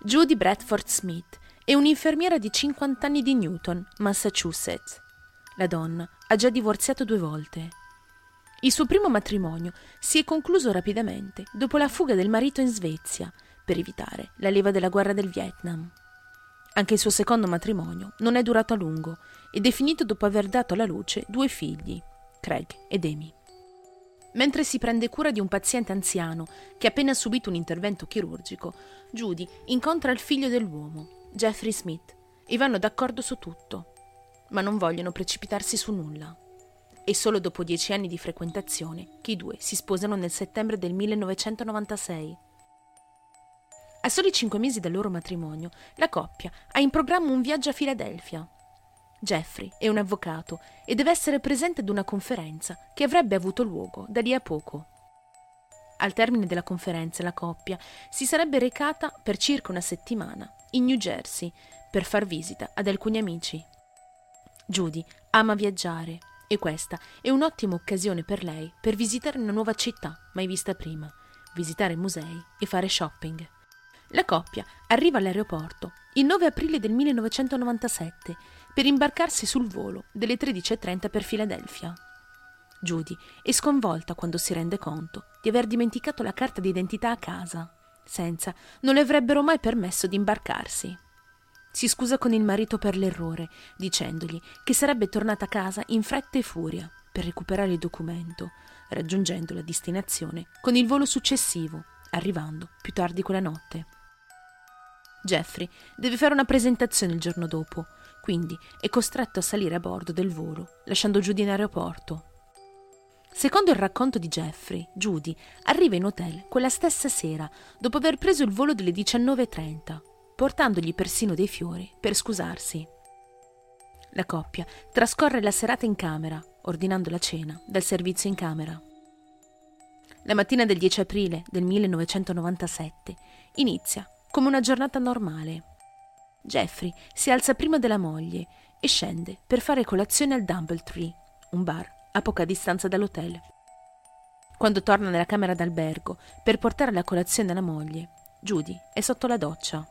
Judy Bradford Smith è un'infermiera di 50 anni di Newton, Massachusetts. La donna ha già divorziato due volte. Il suo primo matrimonio si è concluso rapidamente dopo la fuga del marito in Svezia per evitare la leva della guerra del Vietnam. Anche il suo secondo matrimonio non è durato a lungo ed è finito dopo aver dato alla luce due figli, Craig ed Amy. Mentre si prende cura di un paziente anziano che ha appena subito un intervento chirurgico, Judy incontra il figlio dell'uomo, Jeffrey Smith, e vanno d'accordo su tutto, ma non vogliono precipitarsi su nulla. È solo dopo dieci anni di frequentazione che i due si sposano nel settembre del 1996. A soli cinque mesi dal loro matrimonio, la coppia ha in programma un viaggio a Filadelfia Jeffrey è un avvocato e deve essere presente ad una conferenza che avrebbe avuto luogo da lì a poco. Al termine della conferenza la coppia si sarebbe recata per circa una settimana in New Jersey per far visita ad alcuni amici. Judy ama viaggiare e questa è un'ottima occasione per lei per visitare una nuova città mai vista prima, visitare musei e fare shopping. La coppia arriva all'aeroporto il 9 aprile del 1997 per imbarcarsi sul volo delle 13.30 per Filadelfia. Judy è sconvolta quando si rende conto di aver dimenticato la carta d'identità a casa. Senza, non le avrebbero mai permesso di imbarcarsi. Si scusa con il marito per l'errore, dicendogli che sarebbe tornata a casa in fretta e furia per recuperare il documento, raggiungendo la destinazione con il volo successivo, arrivando più tardi quella notte. Jeffrey deve fare una presentazione il giorno dopo, quindi è costretto a salire a bordo del volo, lasciando Judy in aeroporto. Secondo il racconto di Jeffrey, Judy arriva in hotel quella stessa sera, dopo aver preso il volo delle 19.30, portandogli persino dei fiori per scusarsi. La coppia trascorre la serata in camera, ordinando la cena dal servizio in camera. La mattina del 10 aprile del 1997 inizia come una giornata normale. Jeffrey si alza prima della moglie e scende per fare colazione al Dumbletree, un bar a poca distanza dall'hotel. Quando torna nella camera d'albergo per portare la colazione alla moglie, Judy è sotto la doccia.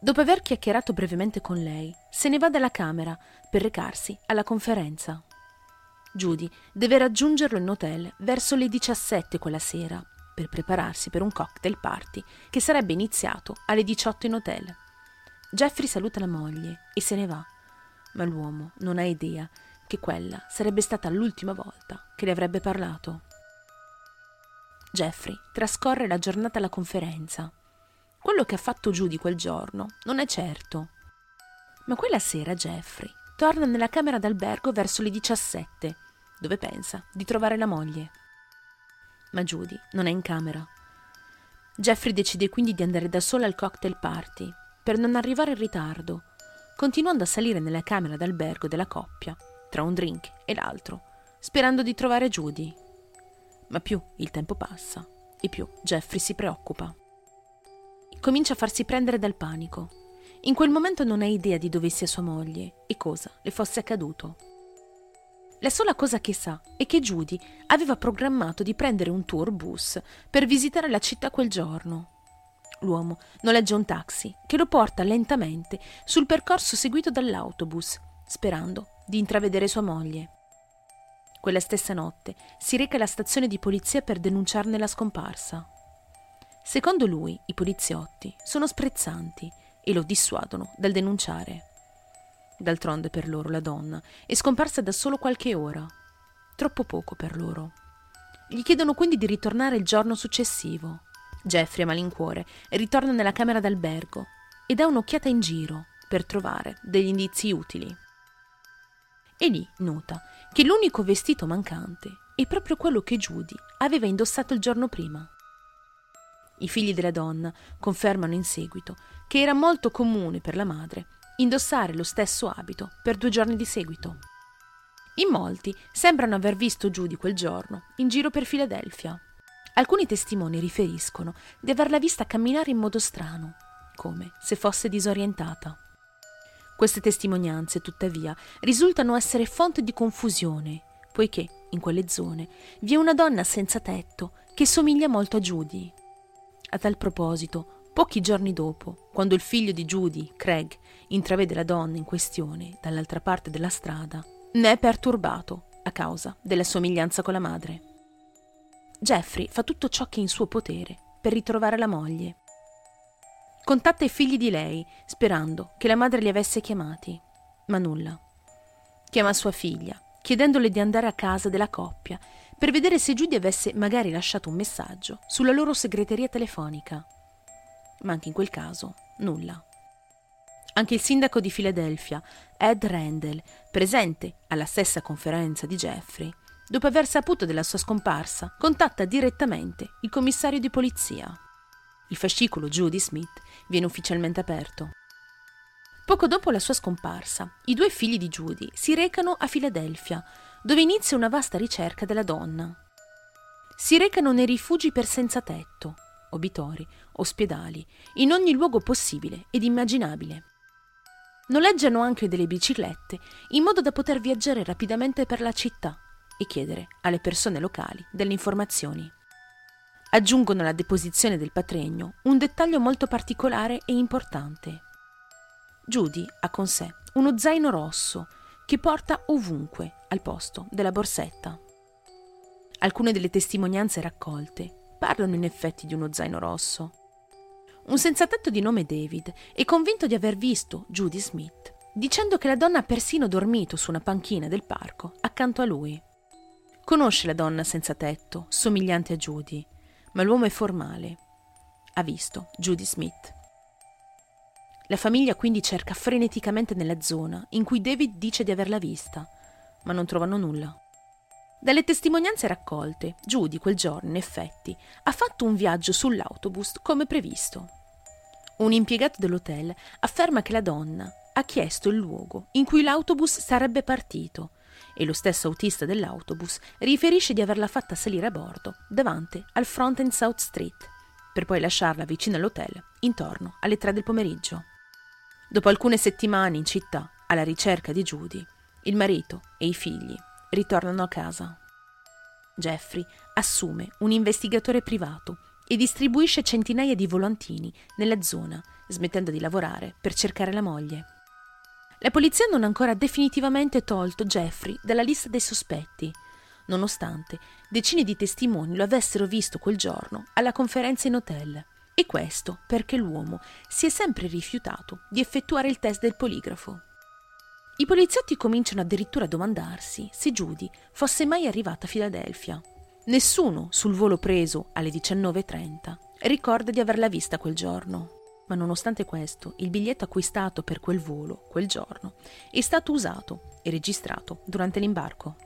Dopo aver chiacchierato brevemente con lei, se ne va dalla camera per recarsi alla conferenza. Judy deve raggiungerlo in hotel verso le 17 quella sera per prepararsi per un cocktail party che sarebbe iniziato alle 18 in hotel. Jeffrey saluta la moglie e se ne va, ma l'uomo non ha idea che quella sarebbe stata l'ultima volta che le avrebbe parlato. Jeffrey trascorre la giornata alla conferenza. Quello che ha fatto Judy quel giorno non è certo. Ma quella sera Jeffrey torna nella camera d'albergo verso le 17, dove pensa di trovare la moglie. Ma Judy non è in camera. Jeffrey decide quindi di andare da sola al cocktail party per non arrivare in ritardo, continuando a salire nella camera d'albergo della coppia, tra un drink e l'altro, sperando di trovare Judy. Ma più il tempo passa e più Jeffrey si preoccupa. Comincia a farsi prendere dal panico. In quel momento non ha idea di dove sia sua moglie e cosa le fosse accaduto. La sola cosa che sa è che Judy aveva programmato di prendere un tour bus per visitare la città quel giorno L'uomo noleggia un taxi che lo porta lentamente sul percorso seguito dall'autobus, sperando di intravedere sua moglie. Quella stessa notte si reca alla stazione di polizia per denunciarne la scomparsa. Secondo lui, i poliziotti sono sprezzanti e lo dissuadono dal denunciare. D'altronde per loro la donna è scomparsa da solo qualche ora, troppo poco per loro. Gli chiedono quindi di ritornare il giorno successivo. Jeffrey a malincuore ritorna nella camera d'albergo e dà un'occhiata in giro per trovare degli indizi utili. E lì nota che l'unico vestito mancante è proprio quello che Judy aveva indossato il giorno prima. I figli della donna confermano in seguito che era molto comune per la madre indossare lo stesso abito per due giorni di seguito. In molti sembrano aver visto Judy quel giorno in giro per Filadelfia. Alcuni testimoni riferiscono di averla vista camminare in modo strano, come se fosse disorientata. Queste testimonianze, tuttavia, risultano essere fonte di confusione, poiché in quelle zone vi è una donna senza tetto che somiglia molto a Judy. A tal proposito, Pochi giorni dopo, quando il figlio di Judy, Craig, intravede la donna in questione dall'altra parte della strada, ne è perturbato a causa della somiglianza con la madre. Jeffrey fa tutto ciò che è in suo potere per ritrovare la moglie. Contatta i figli di lei, sperando che la madre li avesse chiamati, ma nulla. Chiama sua figlia, chiedendole di andare a casa della coppia per vedere se Judy avesse magari lasciato un messaggio sulla loro segreteria telefonica. Ma anche in quel caso, nulla. Anche il sindaco di Filadelfia, Ed Randall, presente alla stessa conferenza di Jeffrey, dopo aver saputo della sua scomparsa, contatta direttamente il commissario di polizia. Il fascicolo Judy Smith viene ufficialmente aperto. Poco dopo la sua scomparsa, i due figli di Judy si recano a Filadelfia, dove inizia una vasta ricerca della donna. Si recano nei rifugi per senza tetto, obitori, ospedali, in ogni luogo possibile ed immaginabile. Noleggiano anche delle biciclette in modo da poter viaggiare rapidamente per la città e chiedere alle persone locali delle informazioni. Aggiungono alla deposizione del patregno un dettaglio molto particolare e importante. Judy ha con sé uno zaino rosso che porta ovunque al posto della borsetta. Alcune delle testimonianze raccolte parlano in effetti di uno zaino rosso. Un senzatetto di nome David è convinto di aver visto Judy Smith, dicendo che la donna ha persino dormito su una panchina del parco accanto a lui. Conosce la donna senza tetto, somigliante a Judy, ma l'uomo è formale. Ha visto Judy Smith. La famiglia quindi cerca freneticamente nella zona in cui David dice di averla vista, ma non trovano nulla. Dalle testimonianze raccolte, Judy quel giorno, in effetti, ha fatto un viaggio sull'autobus come previsto. Un impiegato dell'hotel afferma che la donna ha chiesto il luogo in cui l'autobus sarebbe partito e lo stesso autista dell'autobus riferisce di averla fatta salire a bordo davanti al Front and South Street, per poi lasciarla vicino all'hotel intorno alle tre del pomeriggio. Dopo alcune settimane in città alla ricerca di Judy, il marito e i figli ritornano a casa. Jeffrey assume un investigatore privato e distribuisce centinaia di volantini nella zona, smettendo di lavorare per cercare la moglie. La polizia non ha ancora definitivamente tolto Jeffrey dalla lista dei sospetti, nonostante decine di testimoni lo avessero visto quel giorno alla conferenza in hotel. E questo perché l'uomo si è sempre rifiutato di effettuare il test del poligrafo. I poliziotti cominciano addirittura a domandarsi se Judy fosse mai arrivata a Filadelfia. Nessuno sul volo preso alle 19.30 ricorda di averla vista quel giorno. Ma nonostante questo, il biglietto acquistato per quel volo, quel giorno, è stato usato e registrato durante l'imbarco.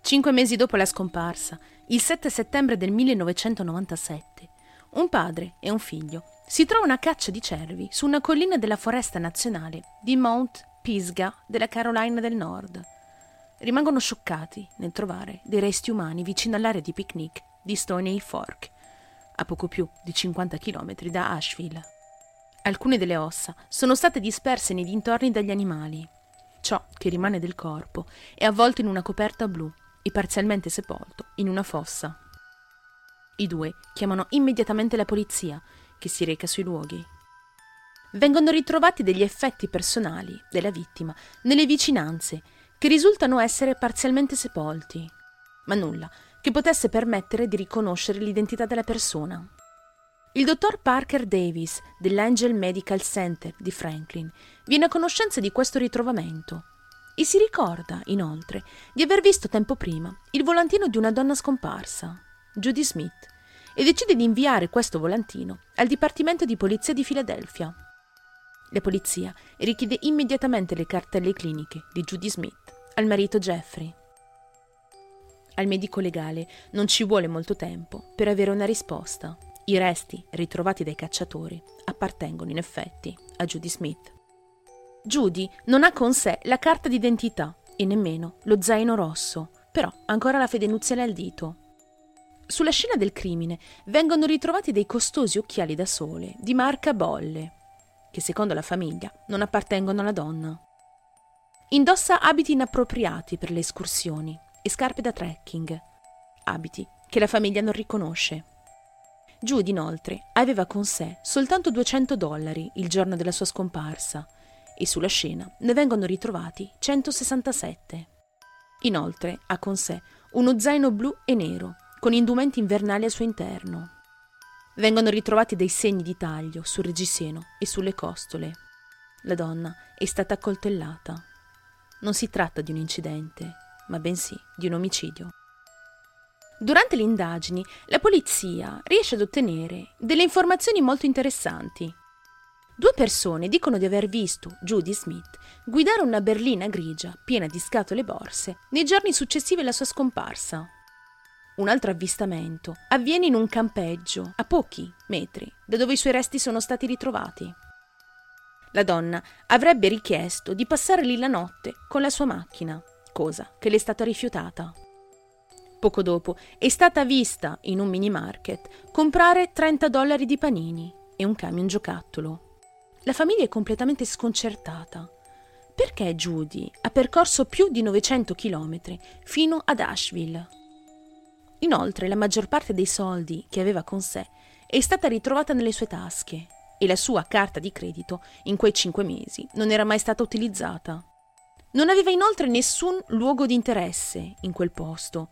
Cinque mesi dopo la scomparsa, il 7 settembre del 1997, un padre e un figlio si trovano a caccia di cervi su una collina della foresta nazionale di Mount Pisgah della Carolina del Nord. Rimangono scioccati nel trovare dei resti umani vicino all'area di picnic di Stony Fork, a poco più di 50 km da Asheville. Alcune delle ossa sono state disperse nei dintorni dagli animali. Ciò che rimane del corpo è avvolto in una coperta blu e parzialmente sepolto in una fossa. I due chiamano immediatamente la polizia, che si reca sui luoghi vengono ritrovati degli effetti personali della vittima nelle vicinanze, che risultano essere parzialmente sepolti, ma nulla che potesse permettere di riconoscere l'identità della persona. Il dottor Parker Davis dell'Angel Medical Center di Franklin viene a conoscenza di questo ritrovamento e si ricorda, inoltre, di aver visto tempo prima il volantino di una donna scomparsa, Judy Smith, e decide di inviare questo volantino al Dipartimento di Polizia di Filadelfia. La polizia richiede immediatamente le cartelle cliniche di Judy Smith al marito Jeffrey. Al medico legale non ci vuole molto tempo per avere una risposta. I resti ritrovati dai cacciatori appartengono in effetti a Judy Smith. Judy non ha con sé la carta d'identità e nemmeno lo zaino rosso, però ancora la fede nuziale al dito. Sulla scena del crimine vengono ritrovati dei costosi occhiali da sole di marca Bolle, che secondo la famiglia non appartengono alla donna. Indossa abiti inappropriati per le escursioni e scarpe da trekking, abiti che la famiglia non riconosce. Judy inoltre aveva con sé soltanto 200 dollari il giorno della sua scomparsa e sulla scena ne vengono ritrovati 167. Inoltre ha con sé uno zaino blu e nero con indumenti invernali al suo interno. Vengono ritrovati dei segni di taglio sul reggiseno e sulle costole. La donna è stata accoltellata. Non si tratta di un incidente, ma bensì di un omicidio. Durante le indagini, la polizia riesce ad ottenere delle informazioni molto interessanti. Due persone dicono di aver visto Judy Smith guidare una berlina grigia piena di scatole e borse nei giorni successivi alla sua scomparsa. Un altro avvistamento avviene in un campeggio a pochi metri da dove i suoi resti sono stati ritrovati. La donna avrebbe richiesto di passare lì la notte con la sua macchina, cosa che le è stata rifiutata. Poco dopo è stata vista in un mini market comprare 30 dollari di panini e un camion giocattolo. La famiglia è completamente sconcertata. Perché Judy ha percorso più di 900 chilometri fino ad Asheville? Inoltre la maggior parte dei soldi che aveva con sé è stata ritrovata nelle sue tasche e la sua carta di credito in quei cinque mesi non era mai stata utilizzata. Non aveva inoltre nessun luogo di interesse in quel posto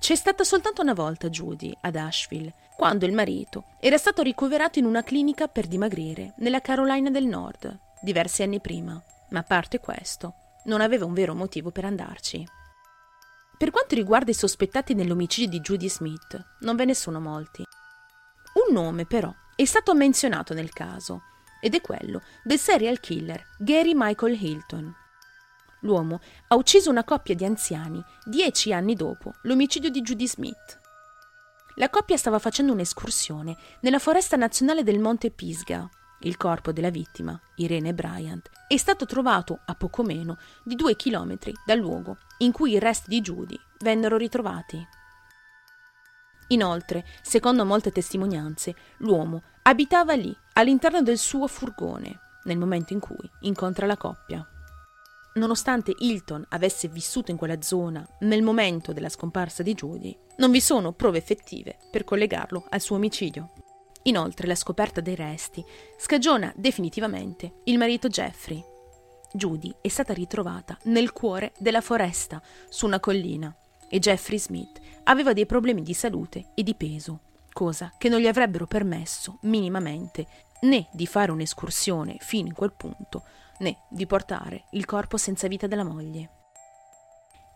c'è stata soltanto una volta Judy ad Asheville, quando il marito era stato ricoverato in una clinica per dimagrire nella Carolina del Nord, diversi anni prima, ma a parte questo, non aveva un vero motivo per andarci. Per quanto riguarda i sospettati nell'omicidio di Judy Smith, non ve ne sono molti. Un nome, però, è stato menzionato nel caso, ed è quello del serial killer Gary Michael Hilton, l'uomo ha ucciso una coppia di anziani dieci anni dopo l'omicidio di Judy Smith. La coppia stava facendo un'escursione nella foresta nazionale del Monte Pisgah. Il corpo della vittima, Irene Bryant, è stato trovato a poco meno di due chilometri dal luogo in cui i resti di Judy vennero ritrovati. Inoltre, secondo molte testimonianze, l'uomo abitava lì, all'interno del suo furgone, nel momento in cui incontra la coppia. Nonostante Hilton avesse vissuto in quella zona nel momento della scomparsa di Judy, non vi sono prove effettive per collegarlo al suo omicidio. Inoltre la scoperta dei resti scagiona definitivamente il marito Jeffrey. Judy è stata ritrovata nel cuore della foresta, su una collina, e Jeffrey Smith aveva dei problemi di salute e di peso, cosa che non gli avrebbero permesso minimamente né di fare un'escursione fino in quel punto, né di portare il corpo senza vita della moglie.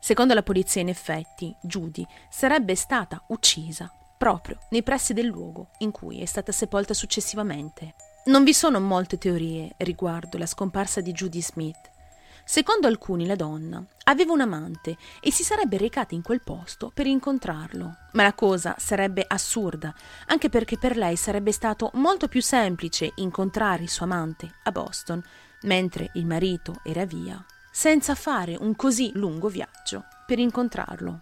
Secondo la polizia, in effetti, Judy sarebbe stata uccisa proprio nei pressi del luogo in cui è stata sepolta successivamente. Non vi sono molte teorie riguardo la scomparsa di Judy Smith. Secondo alcuni la donna aveva un amante e si sarebbe recata in quel posto per incontrarlo. Ma la cosa sarebbe assurda, anche perché per lei sarebbe stato molto più semplice incontrare il suo amante a Boston mentre il marito era via, senza fare un così lungo viaggio per incontrarlo.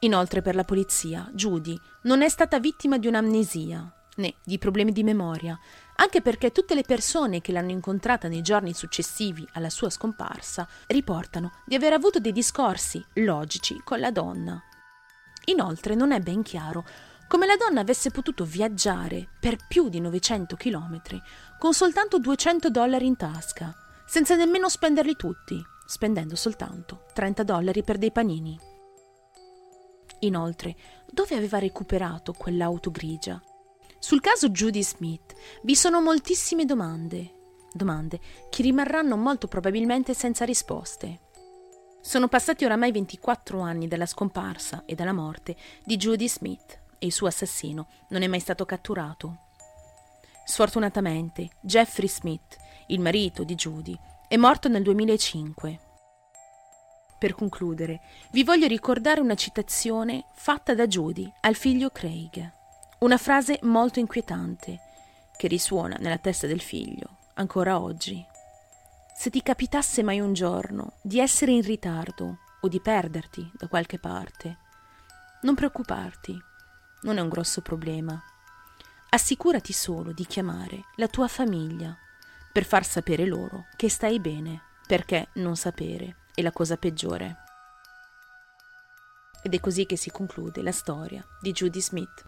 Inoltre per la polizia, Judy non è stata vittima di un'amnesia né di problemi di memoria, anche perché tutte le persone che l'hanno incontrata nei giorni successivi alla sua scomparsa riportano di aver avuto dei discorsi logici con la donna. Inoltre non è ben chiaro come la donna avesse potuto viaggiare per più di 900 chilometri con soltanto 200 dollari in tasca, senza nemmeno spenderli tutti, spendendo soltanto 30 dollari per dei panini. Inoltre, dove aveva recuperato quell'auto grigia? Sul caso Judy Smith vi sono moltissime domande, domande che rimarranno molto probabilmente senza risposte. Sono passati oramai 24 anni dalla scomparsa e dalla morte di Judy Smith e il suo assassino non è mai stato catturato. Sfortunatamente, Jeffrey Smith, il marito di Judy, è morto nel 2005. Per concludere, vi voglio ricordare una citazione fatta da Judy al figlio Craig. Una frase molto inquietante che risuona nella testa del figlio ancora oggi. Se ti capitasse mai un giorno di essere in ritardo o di perderti da qualche parte, non preoccuparti, non è un grosso problema. Assicurati solo di chiamare la tua famiglia per far sapere loro che stai bene, perché non sapere è la cosa peggiore. Ed è così che si conclude la storia di Judy Smith.